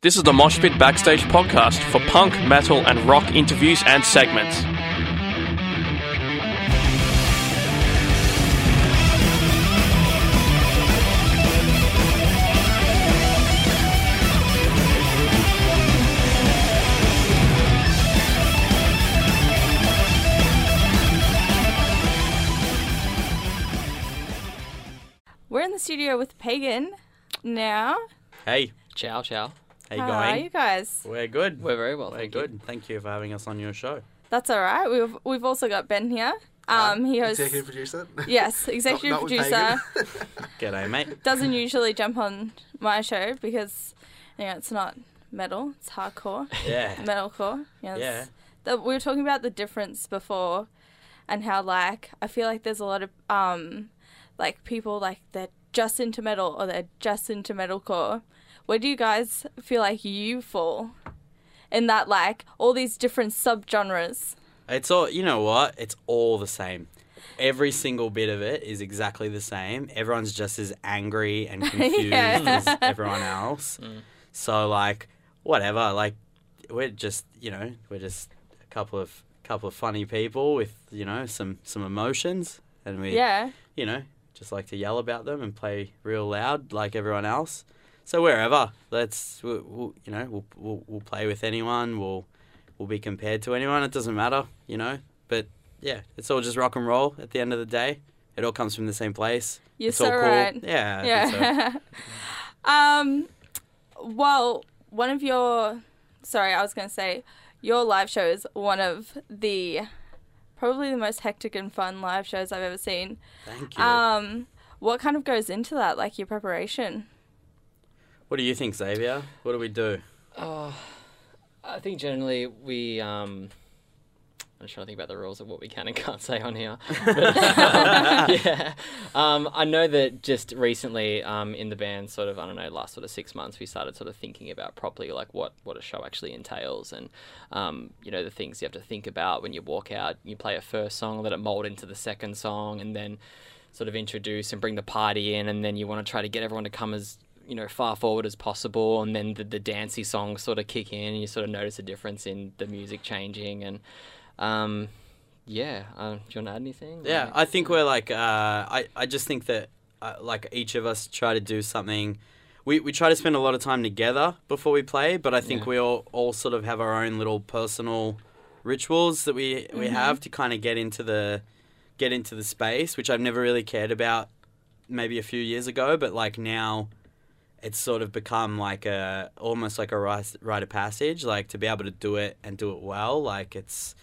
This is the Mosh Pit Backstage podcast for punk, metal, and rock interviews and segments. We're in the studio with Pagan now. Hey, Ciao, ciao. How you How going? are you guys? We're good. We're very well, We're thank you. good. Thank you for having us on your show. That's all right. We've we've also got Ben here. Um, he hosts. Executive producer. Yes, executive Not- not with producer. G'day, mate. Doesn't usually jump on my show because you know it's not metal; it's hardcore, Yeah. metalcore. You know, Yeah. The, we were talking about the difference before, and how like I feel like there's a lot of um, like people like they're just into metal or they're just into metalcore. Where do you guys feel like you fall in that like all these different subgenres? It's all, you know what? It's all the same. Every single bit of it is exactly the same. Everyone's just as angry and confused Yeah. as everyone else. Mm. So, like, whatever. Like, we're just, you know, we're just a couple of couple of funny people with, you know, some some emotions, and we, Yeah. you know, just like to yell about them and play real loud like everyone else. So wherever, let's we'll, we'll, you know we'll, we'll we'll play with anyone. We'll we'll be compared to anyone. It doesn't matter, you know. But yeah, it's all just rock and roll. At the end of the day, it all comes from the same place. You're it's all so cool. right. Yeah. Think so. Yeah. um, well, one of your, sorry, I was going to say, your live show is one of the, probably the most hectic and fun live shows I've ever seen. Thank you. Um, what kind of goes into that, like your preparation? What do you think, Xavier? What do we do? Oh, I think generally we. Um, I'm trying to think about the rules of what we can and can't say on here. But, yeah. Um, I know that just recently um, in the band, sort of, I don't know, last sort of six months, we started sort of thinking about properly like what, what a show actually entails and, um, you know, the things you have to think about when you walk out. You play a first song, let it mold into the second song, and then sort of introduce and bring the party in, and then you want to try to get everyone to come as you know far forward as possible, and then the, the dancey songs sort of kick in, and you sort of notice a difference in the music changing, and um, yeah. Uh, do you want to add anything? Yeah, Like- I think we're like, uh, I, I just think that, uh, like, each of us try to do something. We, we try to spend a lot of time together before we play, but I think Yeah. we all, all sort of have our own little personal rituals that we, we have to kind of get into the get into the space, which I've never really cared about maybe a few years ago, but like now it's sort of become like a almost like a rite rite of passage, like to be able to do it and do it well. Like it's,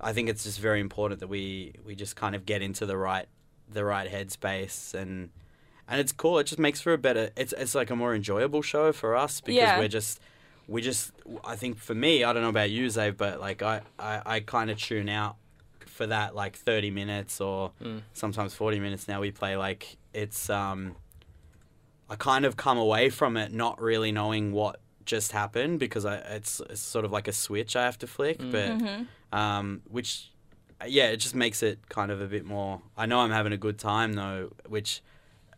I think it's just very important that we we just kind of get into the right the right headspace and and it's cool. It just makes for a better. It's it's like a more enjoyable show for us because Yeah. we're just we just. I think for me, I don't know about you, Zave, but like I I, I kind of tune out for that like thirty minutes or Mm. sometimes forty minutes. Now we play like it's um. I kind of come away from it not really knowing what just happened because I it's, it's sort of like a switch I have to flick, Mm. but Mm-hmm. um, which yeah, it just makes it kind of a bit more. I know I'm having a good time though, which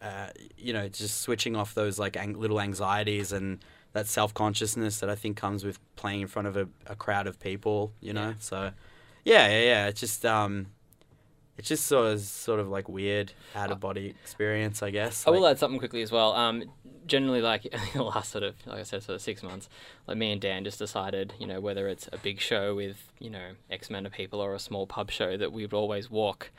uh, you know, just switching off those like ang- little anxieties and that self consciousness that I think comes with playing in front of a, a crowd of people. You know, Yeah. so yeah, yeah, yeah. It's just um, it's just sort of sort of like weird out of body experience, I guess. I will add something quickly as well. Um, generally, like the last sort of, like I said, sort of six months, like me and Dan just decided, you know, whether it's a big show with, you know, X amount of people or a small pub show, that we would always walk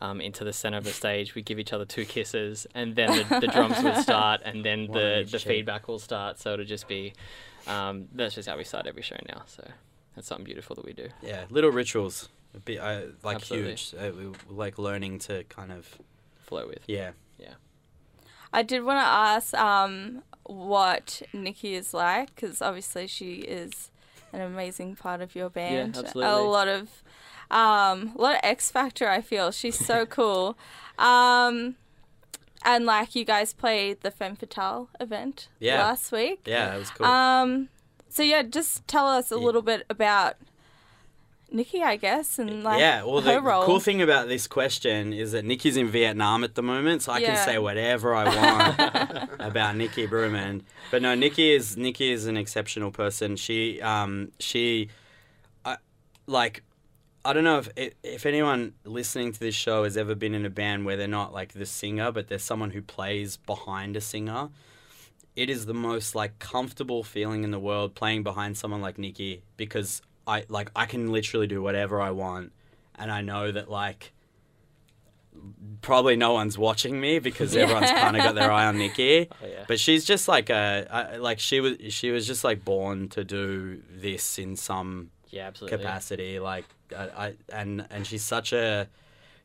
um, into the center of the stage. We'd give each other two kisses, and then the, the drums would start, and then the, the feedback will start. So it'll just be, um, that's just how we start every show now. So that's something beautiful that we do. yeah, little rituals. A bit, uh, like Absolutely. huge. Uh, we we like learning to kind of Flow with. yeah. Yeah. I did want to ask um, what Nikki is like because obviously she is an amazing part of your band. A absolutely. A lot of um, a lot of X Factor. I feel she's so cool. Um, and like you guys played the Femme Fatale event Yeah. last week. Yeah, it was cool. Um, so yeah, just tell us a Yeah. little bit about Nikki, I guess, and like yeah, well, the role. cool thing about this question is that Nikki's in Vietnam at the moment, so I Yeah. can say whatever I want about Nikki Bruman. But no, Nikki is Nikki is an exceptional person. She um she, I like, I don't know if if anyone listening to this show has ever been in a band where they're not like the singer, but there's someone who plays behind a singer. It is the most like comfortable feeling in the world playing behind someone like Nikki because I like I can literally do whatever I want, and I know that like probably no one's watching me because everyone's kind of got their eye on Nikki. Oh, yeah. But she's just like a I, like she was she was just like born to do this in some Yeah, absolutely. capacity. Like I, I and and she's such a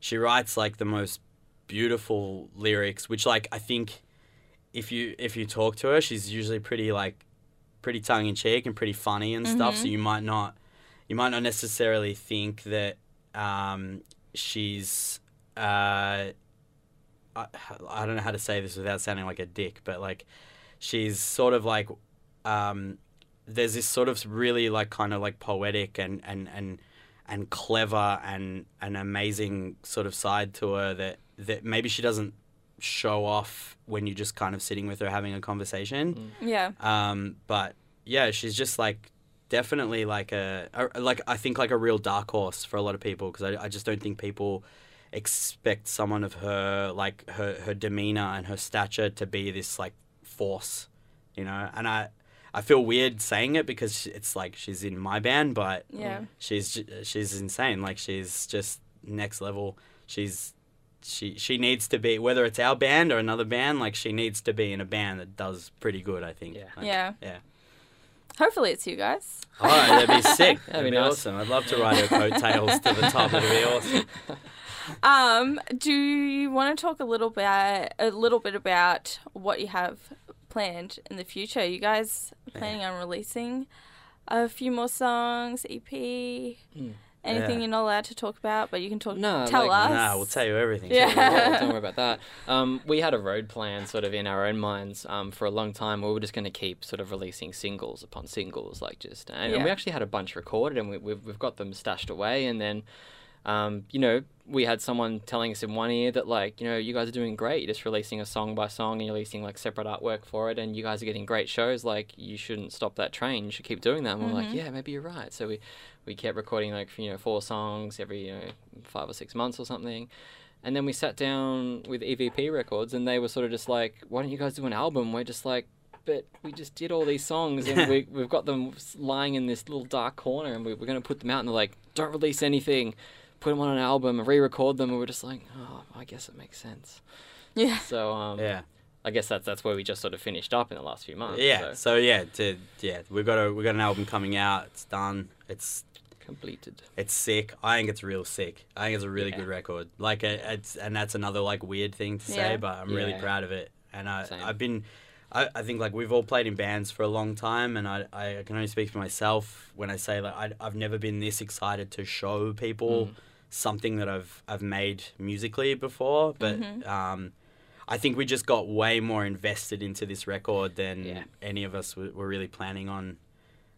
she writes like the most beautiful lyrics, which like I think if you if you talk to her, she's usually pretty like pretty tongue in cheek and pretty funny and stuff. So mm-hmm. you might not you might not necessarily think that um, she's uh, I, I don't know how to say this without sounding like a dick, but like she's sort of like um, there's this sort of really like kind of like poetic and and and and clever and an amazing sort of side to her that that maybe she doesn't show off when you're just kind of sitting with her having a conversation. yeah, Um, but yeah, she's just like definitely like a, a like I think like a real dark horse for a lot of people because I, I just don't think people expect someone of her like her her demeanor and her stature to be this like force, you know. And I I feel weird saying it because it's like she's in my band, but yeah, she's she's insane. Like she's just next level. She's she she needs to be whether it's our band or another band. Like she needs to be in a band that does pretty good. I think. Yeah. Like, Yeah. Yeah. Hopefully, it's you guys. All right, that'd be sick. That'd That'd be be nice. awesome. I'd love to ride her coattails to the top. That'd be awesome. Um, do you want to talk a little bit, a little bit about what you have planned in the future? You guys planning on releasing a few more songs, EP, anything Yeah. you're not allowed to talk about, but you can talk. No, tell like- us. Nah, we'll tell you everything. Yeah. Yeah, don't worry about that. Um, we had a road plan sort of in our own minds um, for a long time. We were just going to keep sort of releasing singles upon singles, like just, and, and we actually had a bunch recorded, and we, we've we've got them stashed away. And then, um, you know, we had someone telling us in one ear that like, you know, you guys are doing great. You're just releasing a song by song, and you're releasing like separate artwork for it, and you guys are getting great shows. Like, you shouldn't stop that train. You should keep doing that. And we're like, yeah, maybe you're right. So we we kept recording like you know four songs every you know five or six months or something. And then we sat down with EVP Records, and they were sort of just like, "Why don't you guys do an album?" We're just like, "But we just did all these songs, and we, we've got them lying in this little dark corner, and we, we're going to put them out." And they're like, "Don't release anything, put them on an album, and re-record them." And we're just like, "Oh, I guess it makes sense." Yeah. So, um, Yeah. I guess that's that's where we just sort of finished up in the last few months. Yeah. so So yeah, to yeah, we've got a we got an album coming out. It's done. It's completed. it's sick. I think it's real sick. I think it's a really Yeah. good record. Like it, it's and that's another like weird thing to say, Yeah. but I'm really proud of it. And I Same. I've been. I, I think like we've all played in bands for a long time, and I, I can only speak for myself when I say like I, I've never been this excited to show people Mm. something that I've I've made musically before. But um, I think we just got way more invested into this record than Yeah. any of us were, were really planning on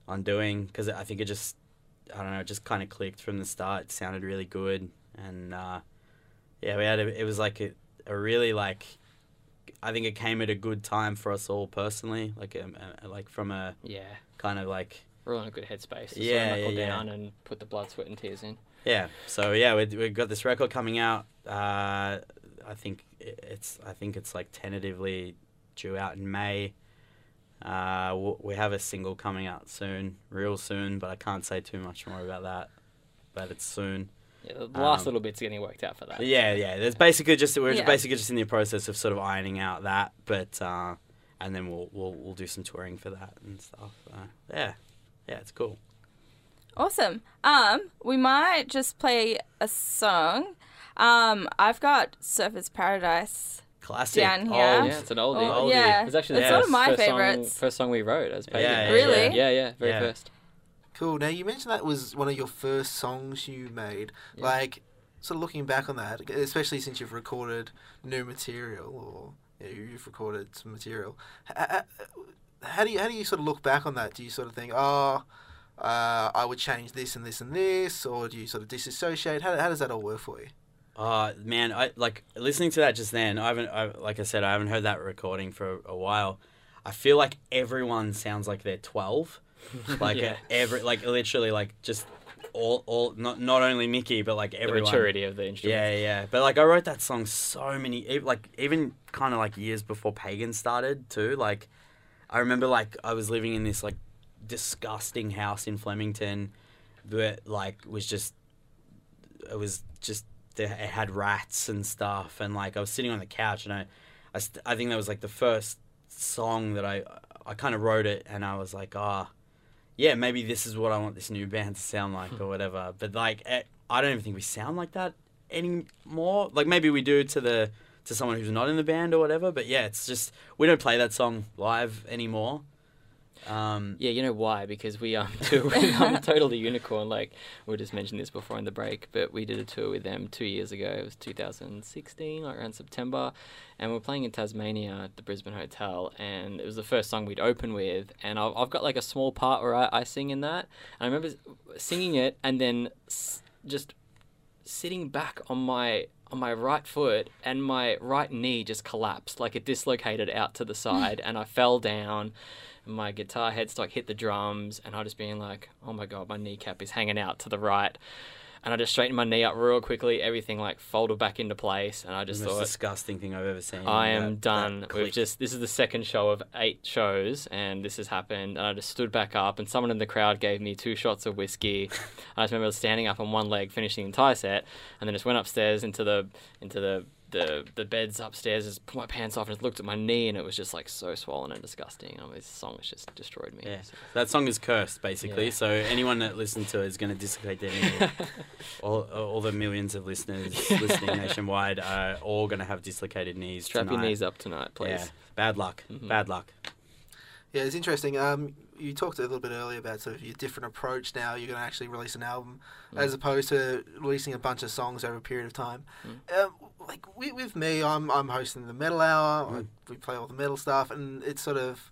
on doing because I think it just I don't know it just kind of clicked from the start. It sounded really good, and uh, yeah, we had a, it was like a, a really like I think it came at a good time for us all personally, like um, uh, like from a Yeah, kind of like we're all in a good headspace. To Yeah, sort of knuckle yeah, yeah. down and put the blood, sweat, and tears in. Yeah. So yeah, we we got this record coming out. Uh, I think it's I think it's like tentatively due out in May. Uh, we have a single coming out soon, real soon, but I can't say too much more about that. But it's soon. Yeah, the last Um, little bit's getting worked out for that. Yeah, yeah. There's basically just we're Yeah. basically just in the process of sort of ironing out that, but uh, and then we'll we'll we'll do some touring for that and stuff. Uh, yeah, yeah, it's cool. Awesome. Um, we might just play a song. Um, I've got Surfer's Paradise. Classic. Down here. old- Yeah, it's an oldie. Oh, Oldie. yeah, It's actually it's the one first, of my first favorites. Song, first song we wrote as Pagan. Yeah, yeah, Really? yeah. Yeah, yeah, very Yeah. first. Cool. Now you mentioned that was one of your first songs you made. Yeah. Like, sort of looking back on that, especially since you've recorded new material or yeah, you've recorded some material. How, how do you how do you sort of look back on that? Do you sort of think, oh, uh, I would change this and this and this, or do you sort of disassociate? How, how does that all work for you? Uh, man, I like listening to that just then. I haven't, I, like I said, I haven't heard that recording for a while. I feel like everyone sounds like they're twelve, like Yeah. every, like literally, like just all, all, not not only Nikki, but like The everyone. maturity of the instrument. Yeah, yeah. But like I wrote that song so many like even kind of like years before Pagan started too. Like I remember like I was living in this like disgusting house in Flemington that like was just it was just it had rats and stuff and like I was sitting on the couch and I I, st- I think that was like the first song that I I kind of wrote it and I was like ah yeah maybe this is what I want this new band to sound like or whatever. But like eh, I don't even think we sound like that anymore. Like maybe we do to the to someone who's not in the band or whatever but yeah it's just we don't play that song live anymore um Yeah, you know why? Because we um with um, Totally Unicorn. Like we just mentioned this before in the break, but we did a tour with them two years ago. It was 2016, like around September, and we are playing in Tasmania at the Brisbane Hotel. And it was the first song we'd open with, and I've, I've got like a small part where I, I sing in that. And I remember singing it, and then s- just sitting back on my on my right foot and my right knee just collapsed like it dislocated out to the side and I fell down my guitar headstock hit the drums and I just being like oh my god my kneecap is hanging out to the right and I just straightened my knee up real quickly everything like folded back into place and I the just most thought disgusting thing I've ever seen I am that done. We've click. just this is the second show of eight shows, and this has happened. And I just stood back up, and someone in the crowd gave me two shots of whiskey. I just remember standing up on one leg, finishing the entire set, and then just went upstairs into the into the the, the beds upstairs. Just put my pants off and just looked at my knee, and it was just like so swollen and disgusting. I mean, this song has just destroyed me. Yeah, So- that song is cursed basically. Yeah. So anyone that listens to it is going to dislocate their knee. all, all the millions of listeners listening nationwide are all going to have dislocated knees. Strap your knees up tonight, please. Yeah, bad luck. Mhm. Bad luck. Yeah, it's interesting. Um, you talked a little bit earlier about sort of your different approach. Now you're going to actually release an album, Mm. as opposed to releasing a bunch of songs over a period of time. Mm. Um, like with, with me, I'm I'm hosting the Metal Hour. Mm. I, we play all the metal stuff, and it's sort of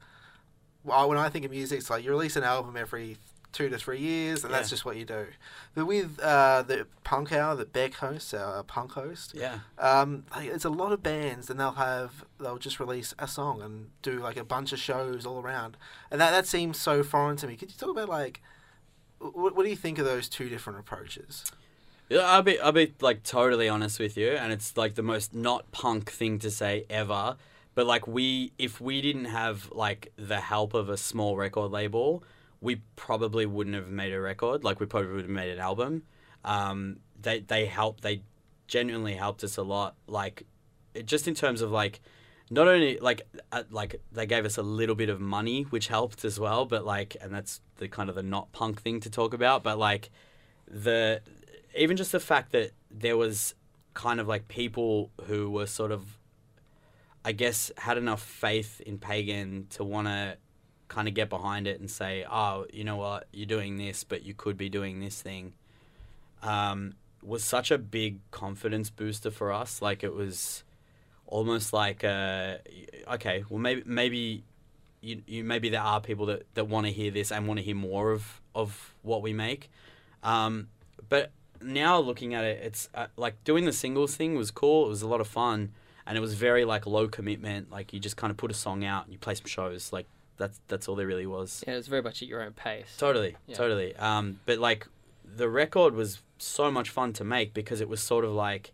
well, when I think of music, it's like you release an album every two to three years, and that's just what you do. But with uh, the Punk Hour, the Beck hosts, our punk host, Yeah. um, it's a lot of bands, and they'll have they'll just release a song and do like a bunch of shows all around, and that that seems so foreign to me. Could you talk about like what, what do you think of those two different approaches? Yeah, I'll be I'll be like totally honest with you, and it's like the most not punk thing to say ever. But like we, if we didn't have like the help of a small record label, we probably wouldn't have made a record. Like we probably would have made an album. Um, they they helped. They genuinely helped us a lot. Like just in terms of like not only like uh, like they gave us a little bit of money, which helped as well. But like, and that's the kind of the not punk thing to talk about. But like the even just the fact that there was kind of like people who were sort of I guess had enough faith in pagan to want to kind of get behind it and say, "Oh, you know what? You're doing this, but you could be doing this thing." Um, was such a big confidence booster for us. Like it was almost like, uh, okay, well maybe maybe you, you maybe there are people that, that want to hear this and want to hear more of of what we make. Um, but now looking at it, it's uh, like doing the singles thing was cool. It was a lot of fun, and it was very like low commitment. Like you just kind of put a song out and you play some shows. Like that's that's all there really was. Yeah, it's very much at your own pace. Totally, Yeah. totally. Um, but like the record was so much fun to make because it was sort of like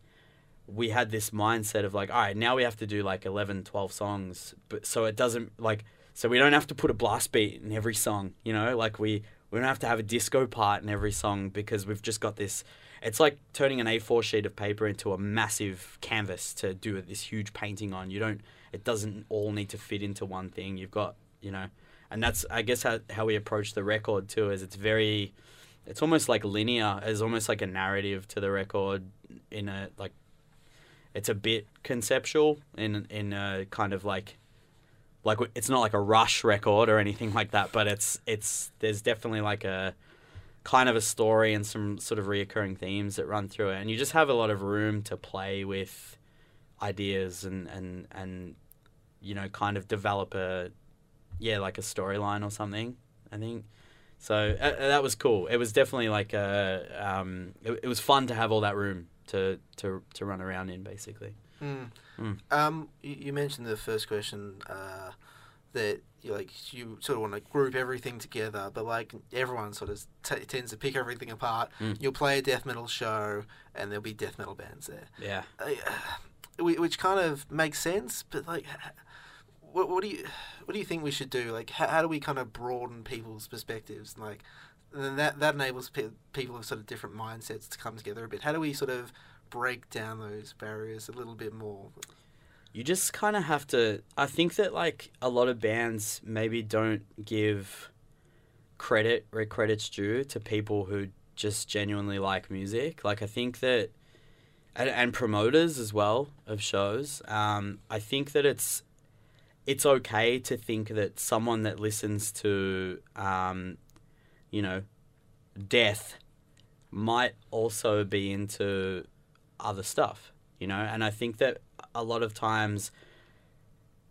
we had this mindset of like, all right, now we have to do like 11, 12 songs, but so it doesn't like so we don't have to put a blast beat in every song, you know, like we we don't have to have a disco part in every song because we've just got this. It's like turning an A4 sheet of paper into a massive canvas to do this huge painting on. You don't. It doesn't all need to fit into one thing. You've got, you know, and that's I guess how how we approach the record too. Is it's very, it's almost like linear. It's almost like a narrative to the record in a like. It's a bit conceptual in in a kind of like like it's not like a rush record or anything like that but it's it's there's definitely like a kind of a story and some sort of reoccurring themes that run through it and you just have a lot of room to play with ideas and and and you know kind of develop a yeah like a storyline or something i think So uh, that was cool. It was definitely like a, um, it, it was fun to have all that room to to to run around in, basically. Mm. Mm. Um, you, you mentioned the first question uh, that you like you sort of want to group everything together, but like everyone sort of t- tends to pick everything apart. Mm. You'll play a death metal show, and there'll be death metal bands there, Yeah. uh, whi- which kind of makes sense. But like, what, what do you what do you think we should do? Like, how, how do we kind of broaden people's perspectives? Like, that that enables pe- people of sort of different mindsets to come together a bit. How do we sort of break down those barriers a little bit more? you just kind of have to i think that like a lot of bands maybe don't give credit where credit's due to people who just genuinely like music like i think that and, and promoters as well of shows um, i think that it's it's okay to think that someone that listens to um, you know death might also be into other stuff you know? And i think that a lot of times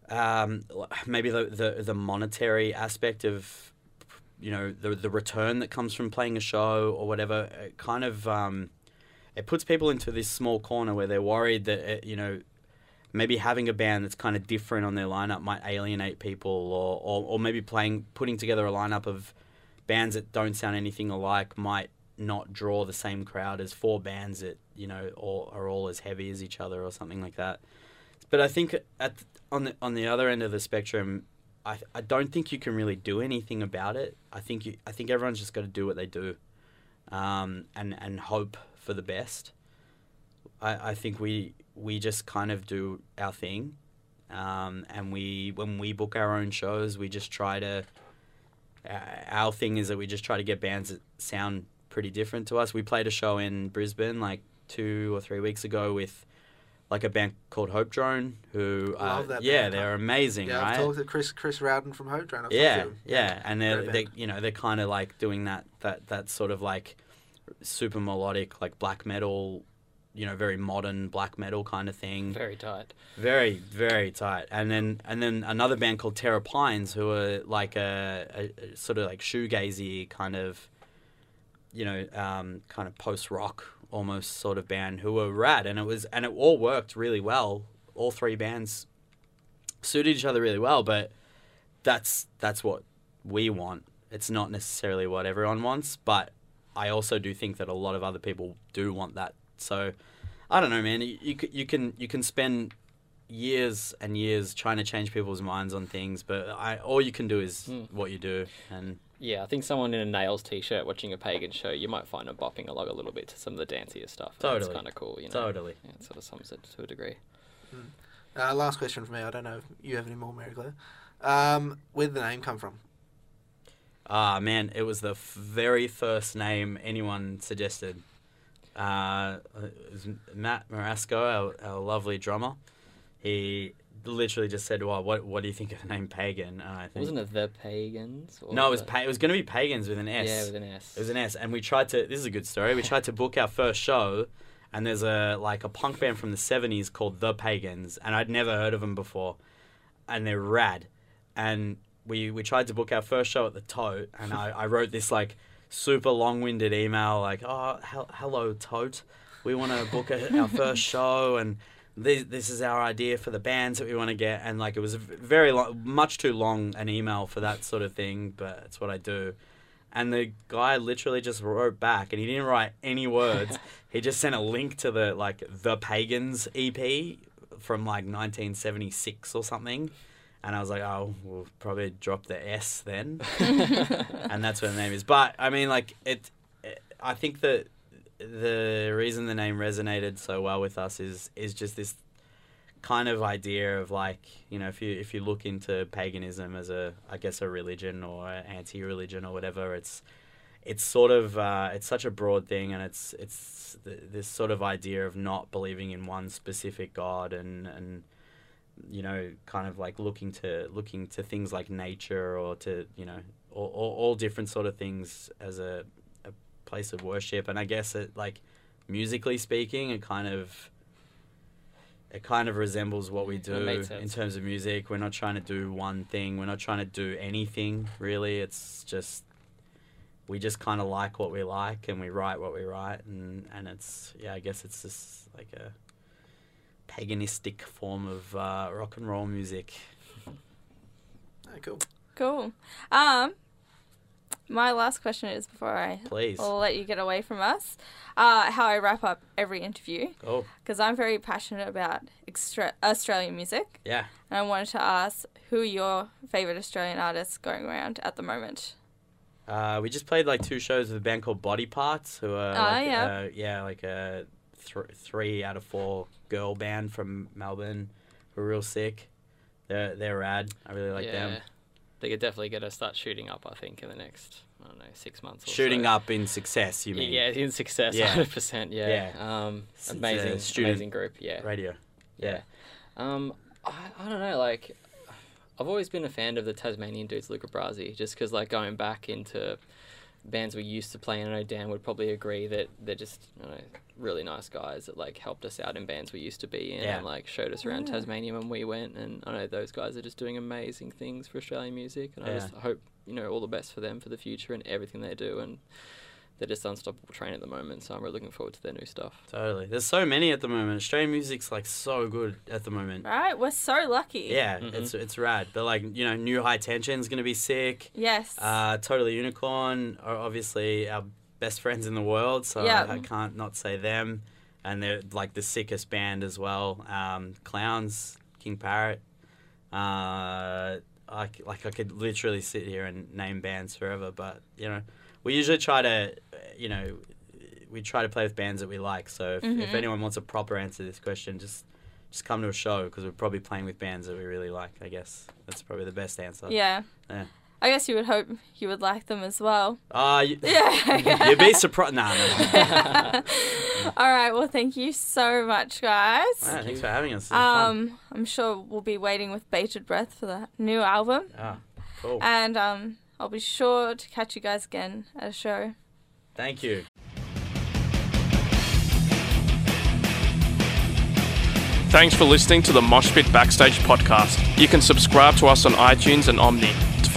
um, maybe the, the the monetary aspect of you know the the return that comes from playing a show or whatever kind of um, it puts people into this small corner where they're worried that it, you know maybe having a band that's kind of different on their lineup might alienate people or, or, or maybe playing putting together a lineup of bands that don't sound anything alike might not draw the same crowd as four bands that you know all, are all as heavy as each other or something like that. But I think at on the on the other end of the spectrum I, I don't think you can really do anything about it. I think you I think everyone's just got to do what they do um, and and hope for the best. I, I think we we just kind of do our thing. Um, and we when we book our own shows we just try to uh, our thing is that we just try to get bands that sound pretty different to us. We played a show in Brisbane like two or three weeks ago with like a band called Hope Drone who uh, Love that yeah band. they're amazing Yeah, right? I've talked to Chris Chris Rowden from Hope Drone. I've yeah, yeah, and they're they you know they're kind of like doing that that that sort of like super melodic like black metal, you know, very modern black metal kind of thing. Very tight. Very very tight. And then and then another band called Terra Pines who are like a, a, a sort of like shoegazy kind of, you know, um, kind of post rock almost sort of band who were rad and it was and it all worked really well. All three bands suited each other really well, but that's that's what we want. It's not necessarily what everyone wants, but I also do think that a lot of other people do want that. So I don't know, man. You, you, you can you can spend years and years trying to change people's minds on things, but I all you can do is Hmm. what you do. And Yeah, I think someone in a Nails t-shirt watching a pagan show, you might find them bopping along a little bit to some of the dancier stuff. and Totally. It's kind of cool, you know. totally. Yeah, it sort of sums it to a degree. Uh, last question for me. I don't know if you have any more, Marie-Claire. Um, where did the name come from? Ah, man, it was the f- very first name anyone suggested. Uh, Matt Marasco, our, our lovely drummer. He literally just said, "Well, what what do you think of the name Pagan?" And I think Wasn't it the pagans? Or no, it was pa- it was going to be Pagans with an S. Yeah, with an S. It was an S, and we tried to. This is a good story. We tried to book our first show, and there's a like a punk band from the '70s called The Pagans, and I'd never heard of them before, and they're rad. And we we tried to book our first show at the Tote, and I, I wrote this like super long-winded email like, "Oh, hel- hello Tote, we want to book a, our first show, and this this is our idea for the bands that we want to get." And like it was very long, much too long an email for that sort of thing, but it's what I do. And the guy literally just wrote back, and he didn't write any words. he just sent a link to the like the Pagans EP from like 1976 or something. And I was like, oh, we'll probably drop the S then, and that's what the name is. But I mean, like it, it I think that the reason the name resonated so well with us is is just this kind of idea of like you know if you if you look into paganism as a I guess a religion or anti-religion or whatever it's it's sort of uh, it's such a broad thing and it's it's th- this sort of idea of not believing in one specific god and and you know kind of like looking to looking to things like nature or to you know all, all, all different sort of things as a, a place of worship and I guess it like musically speaking it kind of it kind of resembles what we do in terms of music. We're not trying to do one thing. We're not trying to do anything really. It's just we just kind of like what we like and we write what we write and and it's yeah I guess it's just like a paganistic form of uh, rock and roll music. Oh, cool. Cool. Um, my last question is before I Please. will let you get away from us. Uh, how I wrap up every interview Oh because I'm very passionate about extra- Australian music, yeah. and I wanted to ask who are your favorite Australian artists going around at the moment. Uh, we just played like two shows with a band called Body Parts, who are Ah, like, yeah. uh, yeah, like a th- three out of four girl band from Melbourne, who are real sick. They're they're rad. I really like yeah. them. They could definitely get us start shooting up. I think in the next I don't know six months. Or Shooting so. up in success, you mean? Yeah, in success, Yeah. hundred percent. Yeah. Yeah. Um, amazing, amazing group. Yeah. Radio. Yeah. Um, I, I don't know. Like, I've always been a fan of the Tasmanian dudes, Luca Brasi, just because like going back into bands we used to play, and I know Dan would probably agree that they're just you know, really nice guys that like helped us out in bands we used to be in Yeah. and like showed us around Yeah. Tasmania when we went. And I know those guys are just doing amazing things for Australian music, and I just hope you know all the best for them for the future and everything they do. And they're just unstoppable train at the moment, so I'm really looking forward to their new stuff. Totally. There's so many at the moment. Australian music's like so good at the moment. Right, we're so lucky. Yeah, Mhm. it's it's rad. But like you know, new high tension's gonna be sick. Yes. Uh, totally unicorn obviously our best friends in the world, so Yeah. I, I can't not say them. And they're like the sickest band as well. Um, Clowns, King Parrot. Uh, I like I could literally sit here and name bands forever, but you know, we usually try to, you know, we try to play with bands that we like. So if, if Mhm. anyone wants a proper answer to this question, just just come to a show because we're probably playing with bands that we really like. I guess that's probably the best answer. yeah. Yeah. I guess you would hope you would like them as well. Uh, you, Yeah. You'd be surprised. Nah, no. All right. Well, thank you so much, guys. Wow, thanks for having us. This was fun. Um, I'm sure we'll be waiting with bated breath for the new album, Ah, cool. and um, I'll be sure to catch you guys again at a show. Thank you. Thanks for listening to the Moshpit Backstage podcast. You can subscribe to us on iTunes and Omny.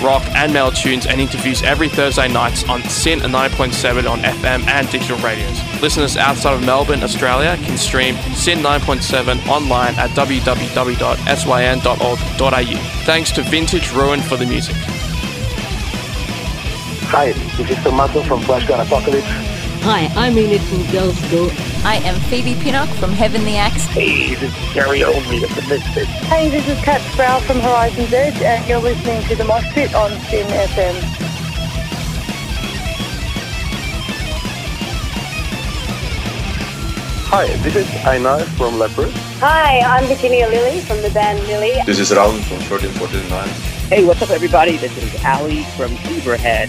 rock, and metal tunes and interviews every Thursday nights on SYN 9.7 on FM and digital radios. Listeners outside of Melbourne, Australia can stream SYN 9.7 online at www.syn.org.au. Thanks to Vintage Ruin for the music. Hi, this is Tomato from Flash Flashgun Apocalypse. Hi, I'm Enid from Girlschool. I am Phoebe Pinnock from Heavenly Axe. Hey, this is Jerry Only of the Misfits. Hey, this is Kat Sproul from Horizon's Edge, and you're listening to The Mosh Pit on SYN FM. Hi, this is Einar from Leprous. Hi, I'm Virginia Lilly from the band Lily. This is Raul from 1349. Hey, what's up, everybody? This is Ali from Beaverhead.